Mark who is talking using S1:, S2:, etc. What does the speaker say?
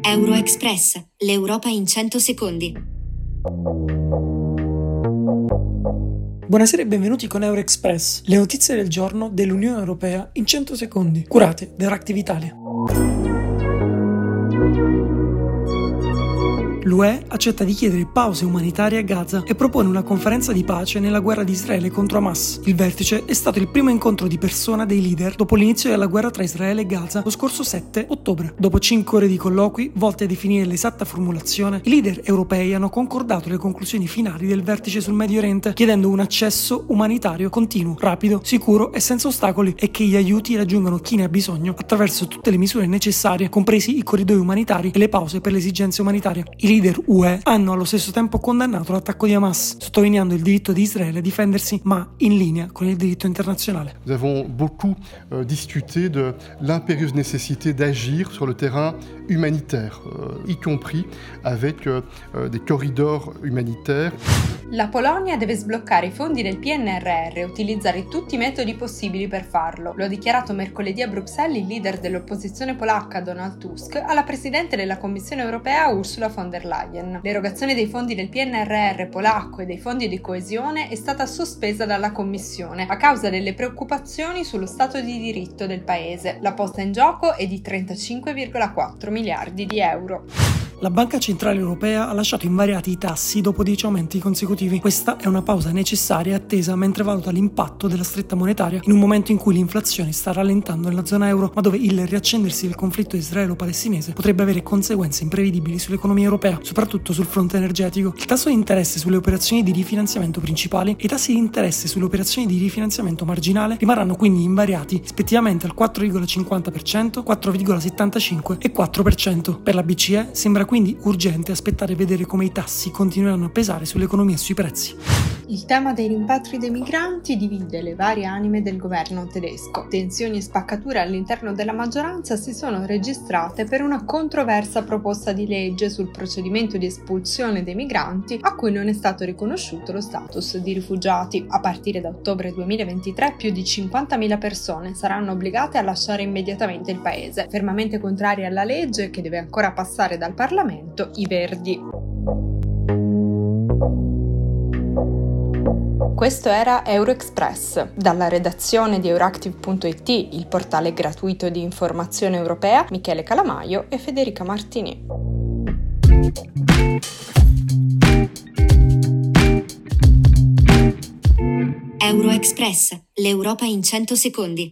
S1: Euroexpress, l'Europa in 100 secondi.
S2: Buonasera e benvenuti con Euroexpress, le notizie del giorno dell'Unione Europea in 100 secondi, curate da Reactive Italia. L'UE accetta di chiedere pause umanitarie a Gaza e propone una conferenza di pace nella guerra di Israele contro Hamas. Il vertice è stato il primo incontro di persona dei leader dopo l'inizio della guerra tra Israele e Gaza lo scorso 7 ottobre. Dopo 5 ore di colloqui volti a definire l'esatta formulazione, i leader europei hanno concordato le conclusioni finali del vertice sul Medio Oriente, chiedendo un accesso umanitario continuo, rapido, sicuro e senza ostacoli e che gli aiuti raggiungano chi ne ha bisogno attraverso tutte le misure necessarie, compresi i corridoi umanitari e le pause per le esigenze umanitarie. I leader UE hanno allo stesso tempo condannato l'attacco di Hamas, sottolineando il diritto di Israele a difendersi, ma in linea con il diritto internazionale.
S3: Nous avons beaucoup euh, discuté de l'impérieuse nécessité d'agir sur le terrain humanitaire, euh, y compris avec euh, euh, des corridors humanitaires.
S4: La Polonia deve sbloccare i fondi del PNRR e utilizzare tutti i metodi possibili per farlo. Lo ha dichiarato mercoledì a Bruxelles il leader dell'opposizione polacca Donald Tusk alla presidente della Commissione europea Ursula von der Leyen. L'erogazione dei fondi del PNRR polacco e dei fondi di coesione è stata sospesa dalla Commissione a causa delle preoccupazioni sullo stato di diritto del paese. La posta in gioco è di 35,4 miliardi di euro.
S2: La Banca Centrale Europea ha lasciato invariati i tassi dopo 10 aumenti consecutivi. Questa è una pausa necessaria e attesa mentre valuta l'impatto della stretta monetaria in un momento in cui l'inflazione sta rallentando nella zona euro, ma dove il riaccendersi del conflitto israelo-palestinese potrebbe avere conseguenze imprevedibili sull'economia europea, soprattutto sul fronte energetico. Il tasso di interesse sulle operazioni di rifinanziamento principali e i tassi di interesse sulle operazioni di rifinanziamento marginale rimarranno quindi invariati rispettivamente al 4,50%, 4,75% e 4%. Per la BCE sembra quindi urgente aspettare e vedere come i tassi continueranno a pesare sull'economia e sui prezzi.
S4: Il tema dei rimpatri dei migranti divide le varie anime del governo tedesco. Tensioni e spaccature all'interno della maggioranza si sono registrate per una controversa proposta di legge sul procedimento di espulsione dei migranti a cui non è stato riconosciuto lo status di rifugiati. A partire da ottobre 2023 più di 50.000 persone saranno obbligate a lasciare immediatamente il paese. Fermamente contrari alla legge, che deve ancora passare dal Parlamento, i Verdi. Questo era Euroexpress. Dalla redazione di Euractiv.it, il portale gratuito di informazione europea, Michele Calamaio e Federica Martini.
S1: Euroexpress, l'Europa in 100 secondi.